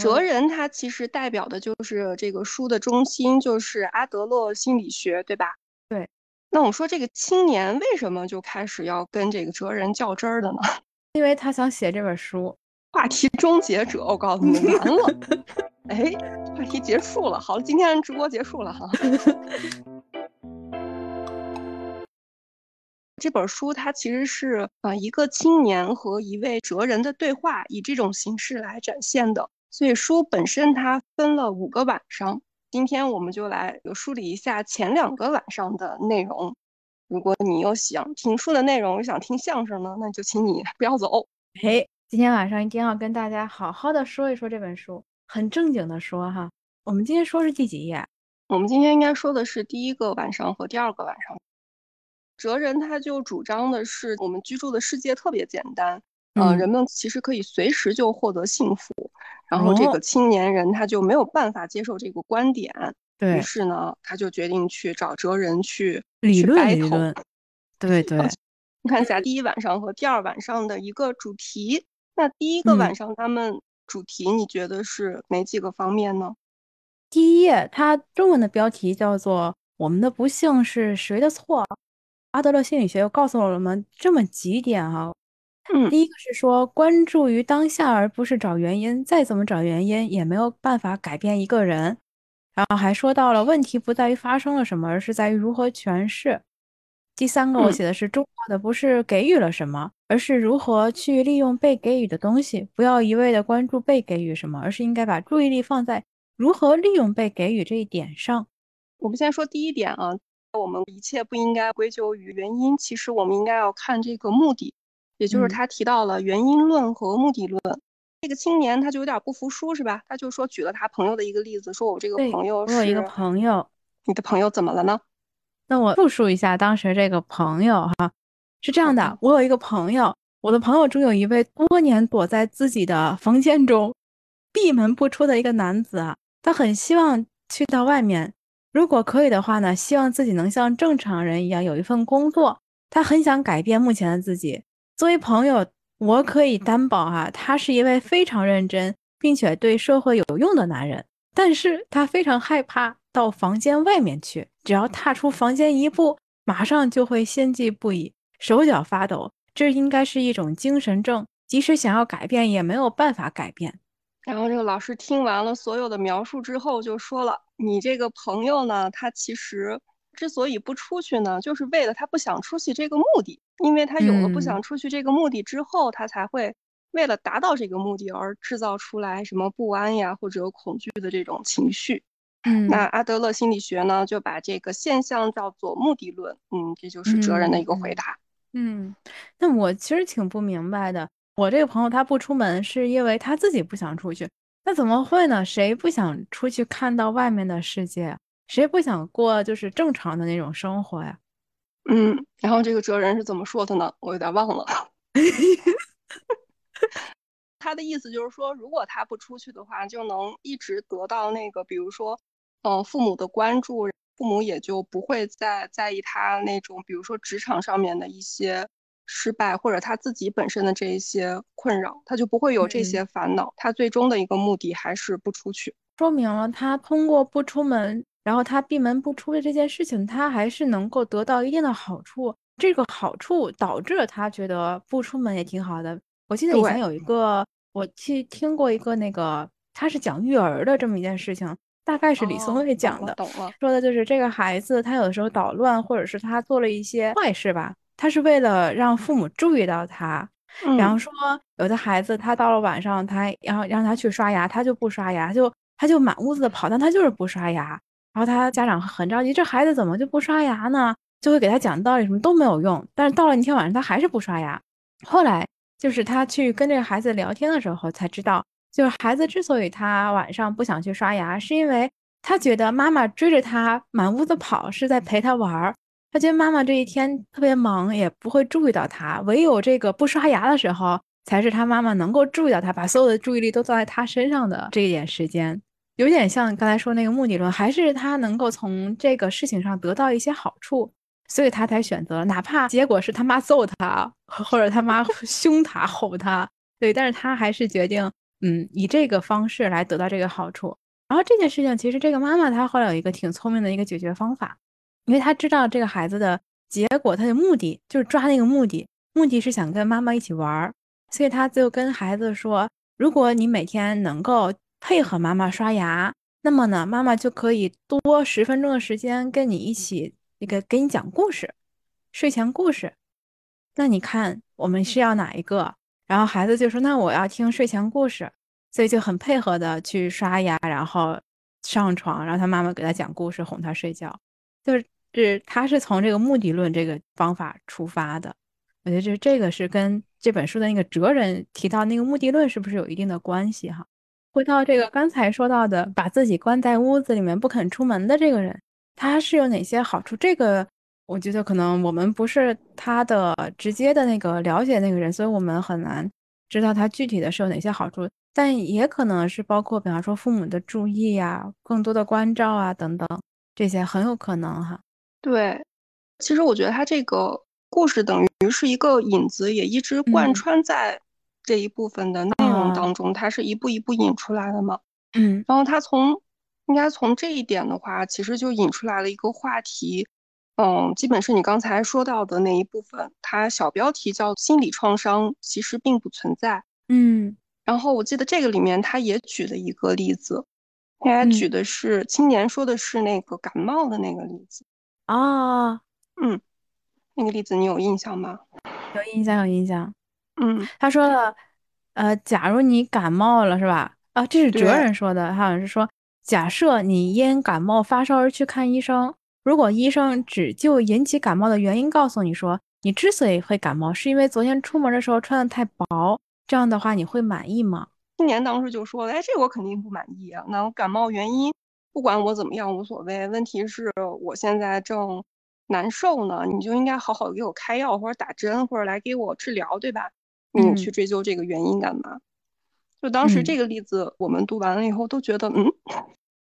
哲人他其实代表的就是这个书的中心，就是阿德勒心理学，对吧？对。那我们说这个青年为什么就开始要跟这个哲人较真儿的呢？因为他想写这本书。话题终结者，我告诉你，完了。哎，话题结束了。好了，今天直播结束了哈。这本书它其实是啊一个青年和一位哲人的对话，以这种形式来展现的。所以书本身它分了五个晚上，今天我们就来梳理一下前两个晚上的内容。如果你又想听书的内容，又想听相声呢，那就请你不要走。嘿，今天晚上一定要跟大家好好的说一说这本书，很正经的说哈。我们今天说是第几页？我们今天应该说的是第一个晚上和第二个晚上。哲人他就主张的是，我们居住的世界特别简单，嗯，人们其实可以随时就获得幸福。然后这个青年人他就没有办法接受这个观点，对于是呢，他就决定去找哲人去理论理论。对 对，你看一下第一晚上和第二晚上的一个主题。那第一个晚上他们主题你觉得是哪几个方面呢？第一页它中文的标题叫做“我们的不幸是谁的错”。阿德勒心理学又告诉了我们这么几点哈，嗯，第一个是说关注于当下，而不是找原因，再怎么找原因也没有办法改变一个人。然后还说到了问题不在于发生了什么，而是在于如何诠释。第三个我写的是重要的不是给予了什么，而是如何去利用被给予的东西。不要一味的关注被给予什么，而是应该把注意力放在如何利用被给予这一点上。我们先说第一点啊。我们一切不应该归咎于原因，其实我们应该要看这个目的，也就是他提到了原因论和目的论。这个青年他就有点不服输，是吧？他就说举了他朋友的一个例子，说我这个朋友是，我有一个朋友，你的朋友怎么了呢？那我复述一下当时这个朋友哈，是这样的：我有一个朋友，我的朋友中有一位多年躲在自己的房间中，闭门不出的一个男子啊，他很希望去到外面。如果可以的话呢，希望自己能像正常人一样有一份工作。他很想改变目前的自己。作为朋友，我可以担保哈，他是一位非常认真并且对社会有用的男人。但是他非常害怕到房间外面去，只要踏出房间一步，马上就会心悸不已，手脚发抖。这应该是一种精神症，即使想要改变，也没有办法改变。然后这个老师听完了所有的描述之后，就说了：“你这个朋友呢，他其实之所以不出去呢，就是为了他不想出去这个目的。因为他有了不想出去这个目的之后，他才会为了达到这个目的而制造出来什么不安呀或者恐惧的这种情绪。”嗯，那阿德勒心理学呢，就把这个现象叫做目的论。嗯，这就是哲人的一个回答。嗯，那我其实挺不明白的。我这个朋友他不出门，是因为他自己不想出去。那怎么会呢？谁不想出去看到外面的世界？谁不想过就是正常的那种生活呀？嗯，然后这个哲人是怎么说的呢？我有点忘了。他的意思就是说，如果他不出去的话，就能一直得到那个，比如说，嗯，父母的关注，父母也就不会再在意他那种，比如说职场上面的一些。失败或者他自己本身的这一些困扰，他就不会有这些烦恼。他最终的一个目的还是不出去，说明了他通过不出门，然后他闭门不出的这件事情，他还是能够得到一定的好处。这个好处导致他觉得不出门也挺好的。我记得以前有一个，我去听过一个那个，他是讲育儿的这么一件事情，大概是李松蔚讲的，懂了，说的就是这个孩子他有的时候捣乱，或者是他做了一些坏事吧。他是为了让父母注意到他，然后说有的孩子他到了晚上，他然后让他去刷牙，他就不刷牙，就他就满屋子的跑，但他就是不刷牙。然后他家长很着急，这孩子怎么就不刷牙呢？就会给他讲道理，什么都没有用。但是到了那天晚上，他还是不刷牙。后来就是他去跟这个孩子聊天的时候，才知道，就是孩子之所以他晚上不想去刷牙，是因为他觉得妈妈追着他满屋子跑，是在陪他玩儿。他觉得妈妈这一天特别忙，也不会注意到他。唯有这个不刷牙的时候，才是他妈妈能够注意到他，把所有的注意力都放在他身上的这一点时间。有点像刚才说那个目的论，还是他能够从这个事情上得到一些好处，所以他才选择，哪怕结果是他妈揍他，或者他妈 凶他、吼他，对，但是他还是决定嗯，以这个方式来得到这个好处。然后这件事情，其实这个妈妈她后来有一个挺聪明的一个解决方法，因为她知道这个孩子的结果，他的目的就是抓那个目的，目的是想跟妈妈一起玩儿，所以她就跟孩子说：“如果你每天能够配合妈妈刷牙，那么呢，妈妈就可以多十分钟的时间跟你一起那个给你讲故事，睡前故事。那你看我们是要哪一个？”然后孩子就说：“那我要听睡前故事。”所以就很配合的去刷牙，然后上床，让他妈妈给他讲故事，哄他睡觉。就是是他是从这个目的论这个方法出发的。我觉得这这个是跟这本书的那个哲人提到那个目的论是不是有一定的关系哈？回到这个刚才说到的，把自己关在屋子里面不肯出门的这个人，他是有哪些好处？这个我觉得可能我们不是他的直接的那个了解那个人，所以我们很难知道他具体的是有哪些好处。但也可能是包括，比方说父母的注意呀、更多的关照啊等等，这些很有可能哈。对，其实我觉得他这个故事等于是一个引子，也一直贯穿在这一部分的内容当中，它是一步一步引出来的嘛。嗯，然后他从应该从这一点的话，其实就引出来了一个话题，嗯，基本是你刚才说到的那一部分，它小标题叫“心理创伤其实并不存在”。嗯。然后我记得这个里面他也举了一个例子，他举的是青年说的是那个感冒的那个例子啊，嗯，那个例子你有印象吗？有印象，有印象。嗯，他说了，呃，假如你感冒了，是吧？啊，这是哲人说的，他好像是说，假设你因感冒发烧而去看医生，如果医生只就引起感冒的原因告诉你说，你之所以会感冒，是因为昨天出门的时候穿的太薄。这样的话你会满意吗？青年当时就说了：“哎，这我肯定不满意啊！那我感冒原因不管我怎么样无所谓，问题是我现在正难受呢，你就应该好好给我开药或者打针或者来给我治疗，对吧？你去追究这个原因干嘛？就当时这个例子我们读完了以后都觉得嗯，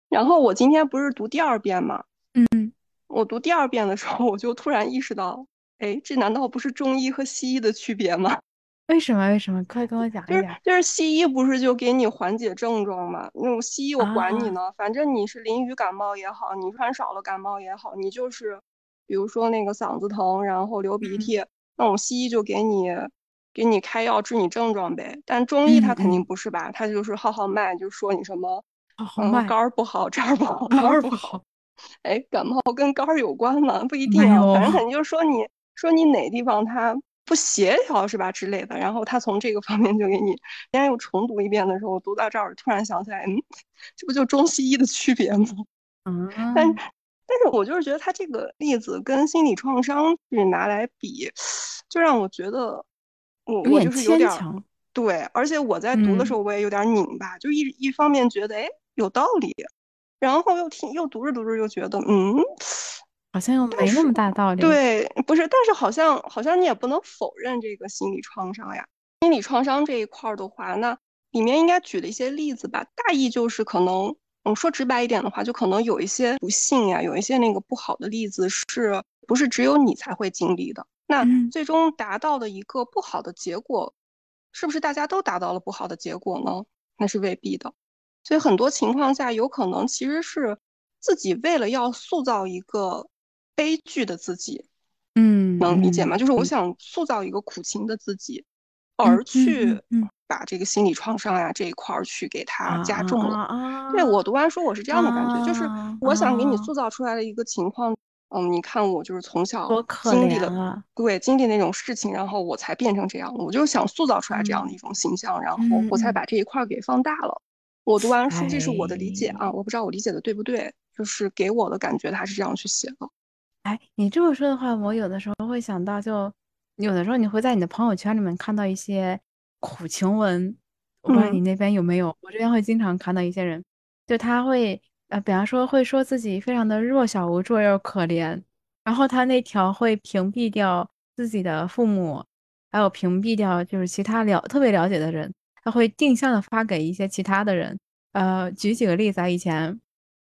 然后我今天不是读第二遍吗？嗯，我读第二遍的时候我就突然意识到，哎，这难道不是中医和西医的区别吗？” 为什么？为什么？快跟我讲一下。就是西医不是就给你缓解症状吗？那种西医我管你呢，反正你是淋雨感冒也好，你穿少了感冒也好，你就是，比如说那个嗓子疼，然后流鼻涕，那种西医就给你给你开药治你症状呗。但中医他肯定不是吧？他就是号号脉，就说你什么，嗯，肝儿不好，这儿不好，那儿不好。哎，感冒跟肝儿有关吗？不一定啊，反正肯定就是说你说你哪地方它。不协调是吧之类的，然后他从这个方面就给你，今天又重读一遍的时候，读到这儿突然想起来，嗯，这不就中西医的区别吗？嗯，但但是我就是觉得他这个例子跟心理创伤去拿来比，就让我觉得我我就是有点对，而且我在读的时候我也有点拧巴，就一一方面觉得哎有道理，然后又听又读着读着又觉得嗯。好像又没那么大道理。对，不是，但是好像好像你也不能否认这个心理创伤呀。心理创伤这一块的话，那里面应该举了一些例子吧。大意就是可能，嗯，说直白一点的话，就可能有一些不幸呀，有一些那个不好的例子，是不是只有你才会经历的？那最终达到的一个不好的结果，是不是大家都达到了不好的结果呢？那是未必的。所以很多情况下，有可能其实是自己为了要塑造一个。悲剧的自己，嗯，能理解吗？就是我想塑造一个苦情的自己，而去把这个心理创伤呀这一块儿去给它加重了。对我读完书，我是这样的感觉，就是我想给你塑造出来的一个情况。嗯，你看我就是从小经历了，对，经历那种事情，然后我才变成这样。我就想塑造出来这样的一种形象，然后我才把这一块给放大了。我读完书，这是我的理解啊，我不知道我理解的对不对，就是给我的感觉，他是这样去写的。哎，你这么说的话，我有的时候会想到，就有的时候你会在你的朋友圈里面看到一些苦情文，我不知道你那边有没有，我这边会经常看到一些人，就他会呃，比方说会说自己非常的弱小无助又可怜，然后他那条会屏蔽掉自己的父母，还有屏蔽掉就是其他了特别了解的人，他会定向的发给一些其他的人。呃，举几个例子啊，以前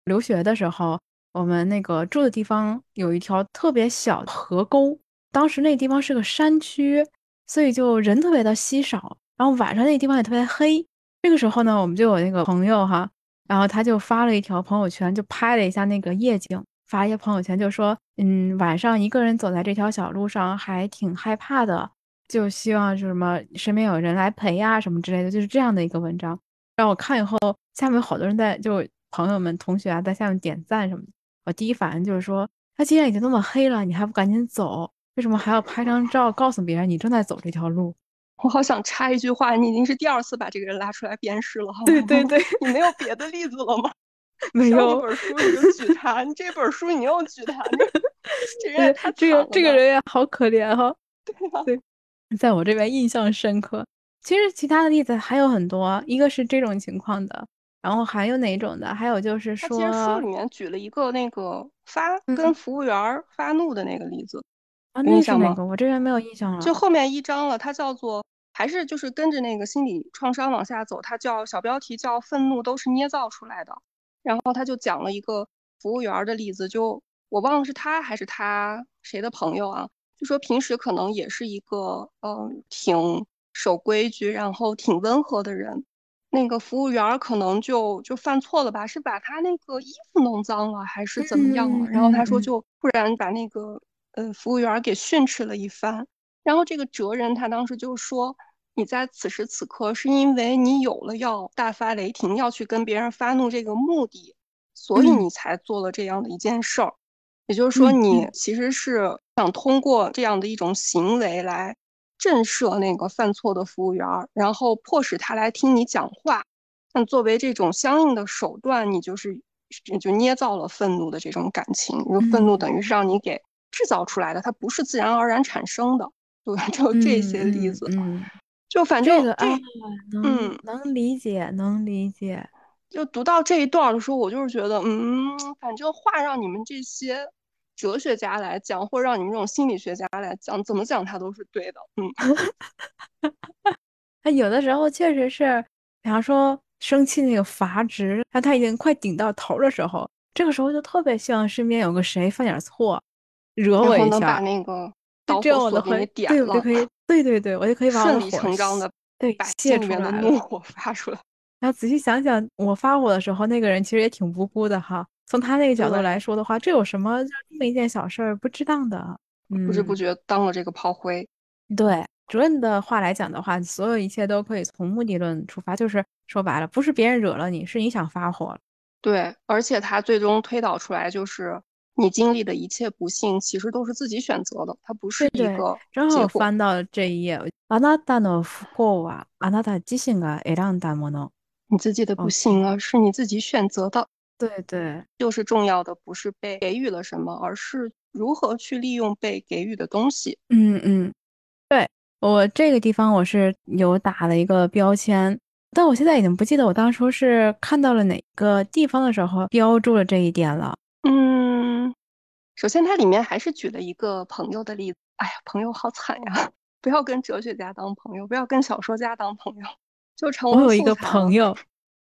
留学的时候。我们那个住的地方有一条特别小的河沟，当时那地方是个山区，所以就人特别的稀少。然后晚上那地方也特别黑，这个时候呢，我们就有那个朋友哈，然后他就发了一条朋友圈，就拍了一下那个夜景，发一些朋友圈，就说，嗯，晚上一个人走在这条小路上还挺害怕的，就希望就什么身边有人来陪呀什么之类的，就是这样的一个文章。让我看以后，下面好多人在就朋友们、同学啊在下面点赞什么的。我第一反应就是说，他既然已经那么黑了，你还不赶紧走？为什么还要拍张照告诉别人你正在走这条路？我好想插一句话，你已经是第二次把这个人拉出来鞭尸了，对对对，你没有别的例子了吗？没有。一本书你就举他，你这本书你又举他，这 人也太这个这个人也好可怜哈。对啊，对，在我这边印象深刻。其实其他的例子还有很多，一个是这种情况的，然后还有哪种的？还有就是说，其实书里面举了一个那个发跟服务员发怒的那个例子。啊，那是哪个？我这边没有印象了。就后面一章了，它叫做还是就是跟着那个心理创伤往下走，它叫小标题叫“愤怒都是捏造出来的”。然后他就讲了一个服务员的例子，就我忘了是他还是他谁的朋友啊？就说平时可能也是一个嗯挺守规矩，然后挺温和的人，那个服务员可能就就犯错了吧？是把他那个衣服弄脏了还是怎么样了？然后他说就突然把那个。呃，服务员给训斥了一番，然后这个哲人他当时就说：“你在此时此刻是因为你有了要大发雷霆、要去跟别人发怒这个目的，所以你才做了这样的一件事儿。也就是说，你其实是想通过这样的一种行为来震慑那个犯错的服务员，然后迫使他来听你讲话。那作为这种相应的手段，你就是就捏造了愤怒的这种感情，因为愤怒等于是让你给。”制造出来的，它不是自然而然产生的，对，就这些例子，嗯，就反正这个，嗯，能理解，能理解。就读到这一段的时候，我就是觉得，嗯，反正话让你们这些哲学家来讲，或者让你们这种心理学家来讲，怎么讲它都是对的，嗯。他有的时候确实是，比方说生气那个阀值，那他已经快顶到头的时候，这个时候就特别希望身边有个谁犯点错。惹我一下，把那个导火索给点了，对，我就可以，对对对，我就可以顺理成章的对把心里面的怒火发出来。然后仔细想想，我发火的时候，那个人其实也挺无辜的哈。从他那个角度来说的话，这有什么？就这么一件小事儿，不值当的，不知不觉当了这个炮灰。对主任的话来讲的话，所有一切都可以从目的论出发，就是说白了，不是别人惹了你，是你想发火了。对，而且他最终推导出来就是。你经历的一切不幸，其实都是自己选择的，它不是一个正好翻到这一页。あなたの不幸はあなた自身が選んだもの。你自己的不幸啊，是你自己选择的。对对，就是重要的不是被给予了什么，而是如何去利用被给予的东西。嗯嗯，对我这个地方我是有打了一个标签，但我现在已经不记得我当初是看到了哪个地方的时候标注了这一点了。嗯， 首先它里面还是举了一个朋友的例子。哎呀，朋友好惨呀！不要跟哲学家当朋友，不要跟小说家当朋友，就成为我有一个朋友，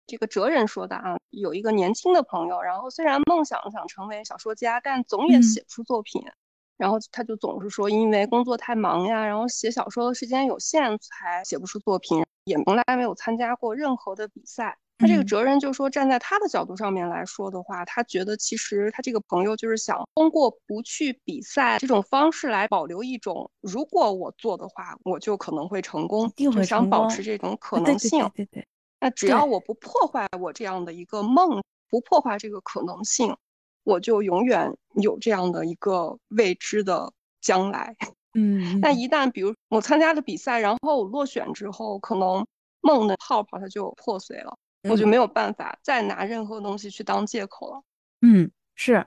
这个哲人说的啊，有一个年轻的朋友，然后虽然梦想想成为小说家，但总也写不出作品。然后他就总是说，因为工作太忙呀，然后写小说的时间有限，才写不出作品，也从来没有参加过任何的比赛。他这个哲人就说，站在他的角度上面来说的话，他觉得其实他这个朋友就是想通过不去比赛这种方式来保留一种，如果我做的话，我就可能会成功，就想保持这种可能性。对对。那只要我不破坏我这样的一个梦，不破坏这个可能性，我就永远有这样的一个未知的将来。嗯。那一旦比如我参加了比赛，然后我落选之后，可能梦的泡泡它就破碎了。我就没有办法再拿任何东西去当借口了。嗯，是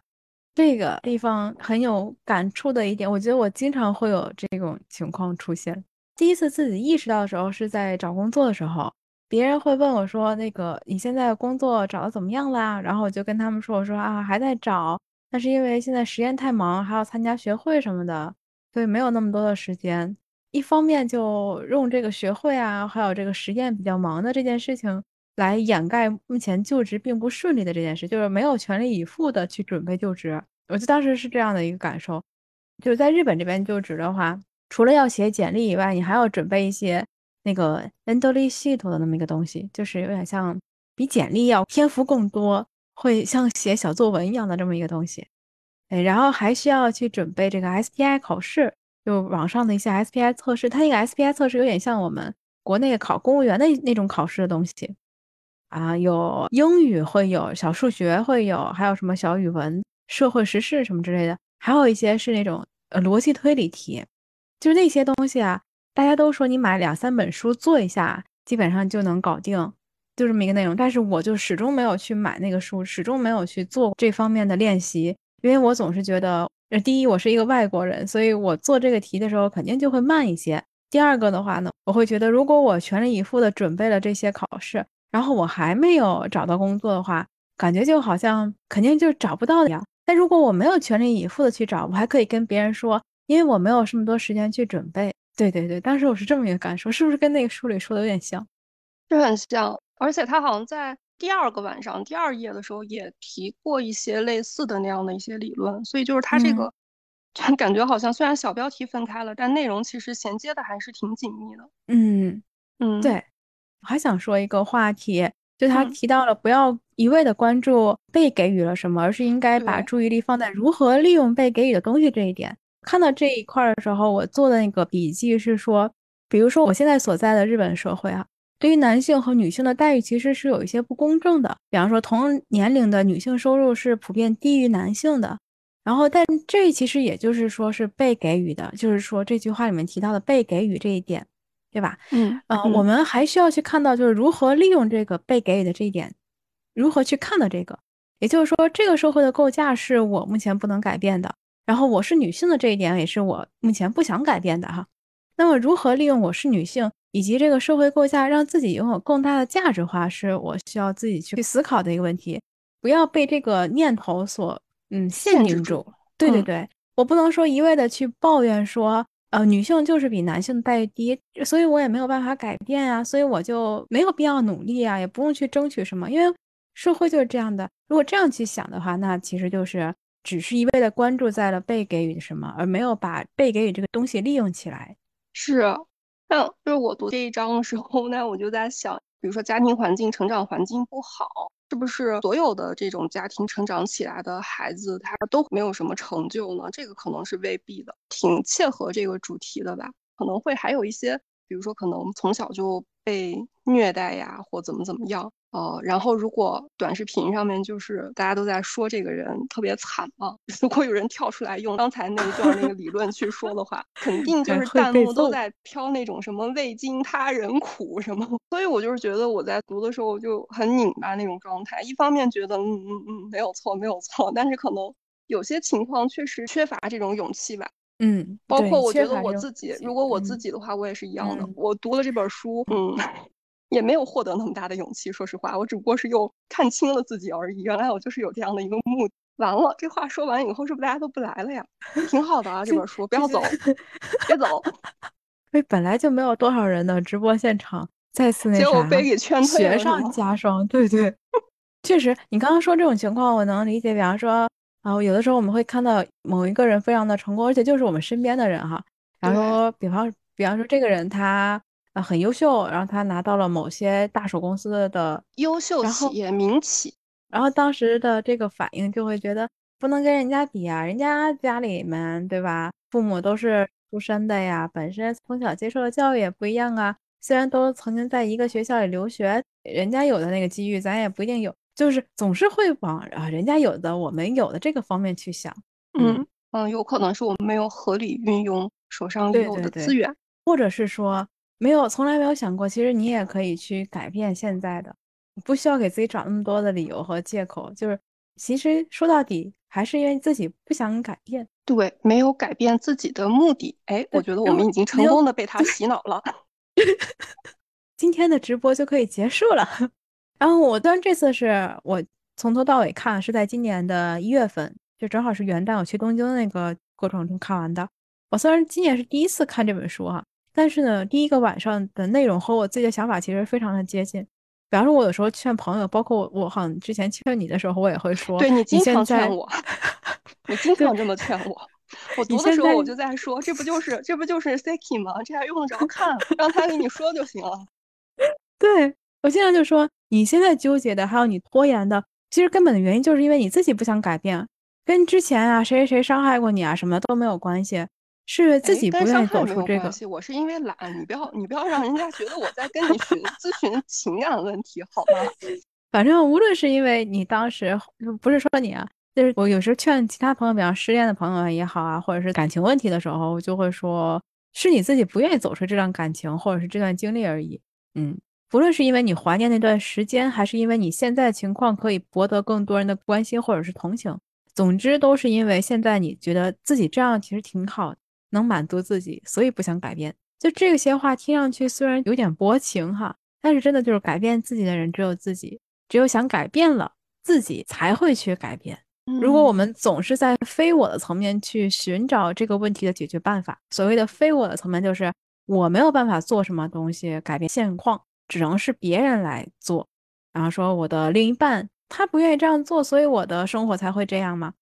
这个地方很有感触的一点。我觉得我经常会有这种情况出现。第一次自己意识到的时候是在找工作的时候，别人会问我说：“那个你现在工作找的怎么样啦？”然后我就跟他们说：“我说啊，还在找，但是因为现在实验太忙，还要参加学会什么的，所以没有那么多的时间。一方面就用这个学会啊，还有这个实验比较忙的这件事情。”来掩盖目前就职并不顺利的这件事，就是没有全力以赴的去准备就职。我就当时是这样的一个感受，就是在日本这边就职的话，除了要写简历以外，你还要准备一些那个 Endly 系统的那么一个东西，就是有点像比简历要篇幅更多，会像写小作文一样的这么一个东西。哎，然后还需要去准备这个 SPI 考试，就网上的一些 SPI 测试。它那个 SPI 测试有点像我们国内考公务员的那种考试的东西啊，有英语会有，小数学会有，还有什么小语文、社会时事什么之类的，还有一些是那种呃逻辑推理题，就是那些东西啊。大家都说你买两三本书做一下，基本上就能搞定，就这么一个内容。但是我就始终没有去买那个书，始终没有去做这方面的练习，因为我总是觉得，呃，第一我是一个外国人，所以我做这个题的时候肯定就会慢一些。第二个的话呢，我会觉得如果我全力以赴的准备了这些考试，然后我还没有找到工作的话，感觉就好像肯定就找不到一样。但如果我没有全力以赴的去找，我还可以跟别人说，因为我没有这么多时间去准备。对对对，当时我是这么一个感受，是不是跟那个书里说的有点像？是很像，而且他好像在第二个晚上第二页的时候也提过一些类似的那样的一些理论，所以就是他这个，感觉好像虽然小标题分开了，但内容其实衔接的还是挺紧密的。嗯嗯，对，我还想说一个话题，就他提到了不要一味的关注被给予了什么，而是应该把注意力放在如何利用被给予的东西这一点。看到这一块的时候，我做的那个笔记是说，比如说我现在所在的日本社会啊，对于男性和女性的待遇其实是有一些不公正的。比方说，同年龄的女性收入是普遍低于男性的。然后，但这其实也就是说是被给予的，就是说这句话里面提到的被给予这一点，对吧？嗯嗯，我们还需要去看到就是如何利用这个被给予的这一点，如何去看到这个，也就是说这个社会的构架是我目前不能改变的。然后我是女性的这一点也是我目前不想改变的哈。那么如何利用我是女性以及这个社会构架，让自己拥有更大的价值化，是我需要自己去思考的一个问题。不要被这个念头所嗯限定住。对对对，我不能说一味的去抱怨说，呃，女性就是比男性待遇低，所以我也没有办法改变啊，所以我就没有必要努力啊，也不用去争取什么，因为社会就是这样的。如果这样去想的话，那其实就是。只是一味的关注在了被给予的什么，而没有把被给予这个东西利用起来。是，那就是我读这一章的时候，那我就在想，比如说家庭环境、成长环境不好，是不是所有的这种家庭成长起来的孩子，他都没有什么成就呢？这个可能是未必的，挺切合这个主题的吧？可能会还有一些，比如说可能从小就被虐待呀，或怎么怎么样。呃，然后如果短视频上面就是大家都在说这个人特别惨嘛，如果有人跳出来用刚才那一段那个理论去说的话，肯定就是弹幕都在飘那种什么未经他人苦什么。所以我就是觉得我在读的时候就很拧巴那种状态，一方面觉得嗯嗯嗯没有错没有错，但是可能有些情况确实缺乏这种勇气吧。嗯，包括我觉得我自己，如果我自己的话，我也是一样的。我读了这本书，嗯。也没有获得那么大的勇气，说实话，我只不过是又看清了自己而已。原来我就是有这样的一个目的。完了，这话说完以后，是不是大家都不来了呀？挺好的啊，这本书不要走，别走。因为本来就没有多少人的直播现场，再次那啥，被给圈退雪上加霜。对对，确实，你刚刚说这种情况，我能理解。比方说啊，有的时候我们会看到某一个人非常的成功，而且就是我们身边的人哈。然后，比方比方说这个人他。啊，很优秀，然后他拿到了某些大手公司的优秀企业民企，然后当时的这个反应就会觉得不能跟人家比啊，人家家里面对吧，父母都是出身的呀，本身从小接受的教育也不一样啊，虽然都曾经在一个学校里留学，人家有的那个机遇咱也不一定有，就是总是会往啊人家有的我们有的这个方面去想，嗯嗯，有可能是我们没有合理运用手上有的资源，或者是说。没有，从来没有想过，其实你也可以去改变现在的，不需要给自己找那么多的理由和借口。就是，其实说到底，还是因为自己不想改变。对，没有改变自己的目的。哎，我觉得我们已经成功的被他洗脑了。今天的直播就可以结束了。然后我当然这次是我从头到尾看，是在今年的一月份，就正好是元旦我去东京的那个过程中看完的。我虽然今年是第一次看这本书哈。但是呢，第一个晚上的内容和我自己的想法其实非常的接近。比方说，我有时候劝朋友，包括我，我好像之前劝你的时候，我也会说，对你经常劝我，你经常这么劝我。我读的时候我就在说，这不就是这不就是 Siki 吗？这还用得着 看？让他给你说就行了。对我经常就说，你现在纠结的，还有你拖延的，其实根本的原因就是因为你自己不想改变，跟之前啊谁谁谁伤害过你啊什么都没有关系。是自己不愿意走出这个。我是因为懒，你不要你不要让人家觉得我在跟你询 咨询情感问题，好吗？反正无论是因为你当时不是说你啊，就是我有时候劝其他朋友，比方失恋的朋友也好啊，或者是感情问题的时候，我就会说，是你自己不愿意走出这段感情或者是这段经历而已。嗯，不论是因为你怀念那段时间，还是因为你现在情况可以博得更多人的关心或者是同情，总之都是因为现在你觉得自己这样其实挺好的。能满足自己，所以不想改变。就这些话听上去虽然有点薄情哈，但是真的就是改变自己的人只有自己，只有想改变了自己才会去改变。如果我们总是在非我的层面去寻找这个问题的解决办法，所谓的非我的层面就是我没有办法做什么东西改变现况，只能是别人来做。然后说我的另一半他不愿意这样做，所以我的生活才会这样吗？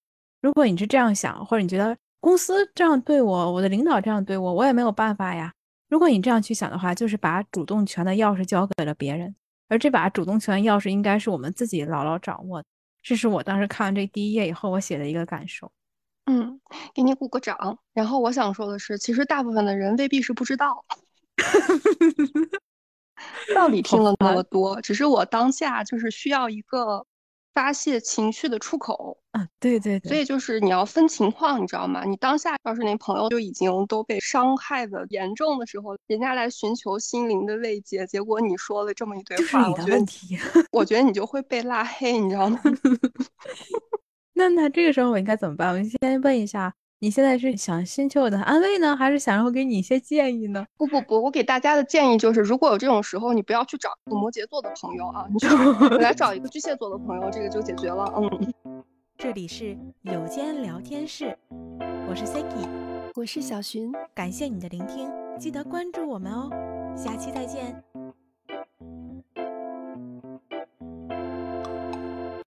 如果你是这样想，或者你觉得。公司这样对我，我的领导这样对我，我也没有办法呀。如果你这样去想的话，就是把主动权的钥匙交给了别人，而这把主动权钥匙应该是我们自己牢牢掌握的。这是我当时看完这第一页以后，我写的一个感受。嗯，给你鼓个掌。然后我想说的是，其实大部分的人未必是不知道，道理听了那么多，只是我当下就是需要一个。发泄情绪的出口啊，对对对，所以就是你要分情况，你知道吗？你当下要是那朋友就已经都被伤害的严重的时候，人家来寻求心灵的慰藉，结果你说了这么一堆话，我觉得我觉得你就会被拉黑，你知道吗？那那这个时候我应该怎么办？我先问一下。你现在是想寻求我的安慰呢，还是想让我给你一些建议呢？不不不，我给大家的建议就是，如果有这种时候，你不要去找摩羯座的朋友啊，你就 来找一个巨蟹座的朋友，这个就解决了。嗯，这里是有间聊天室，我是 Siki，我是小寻，感谢你的聆听，记得关注我们哦，下期再见。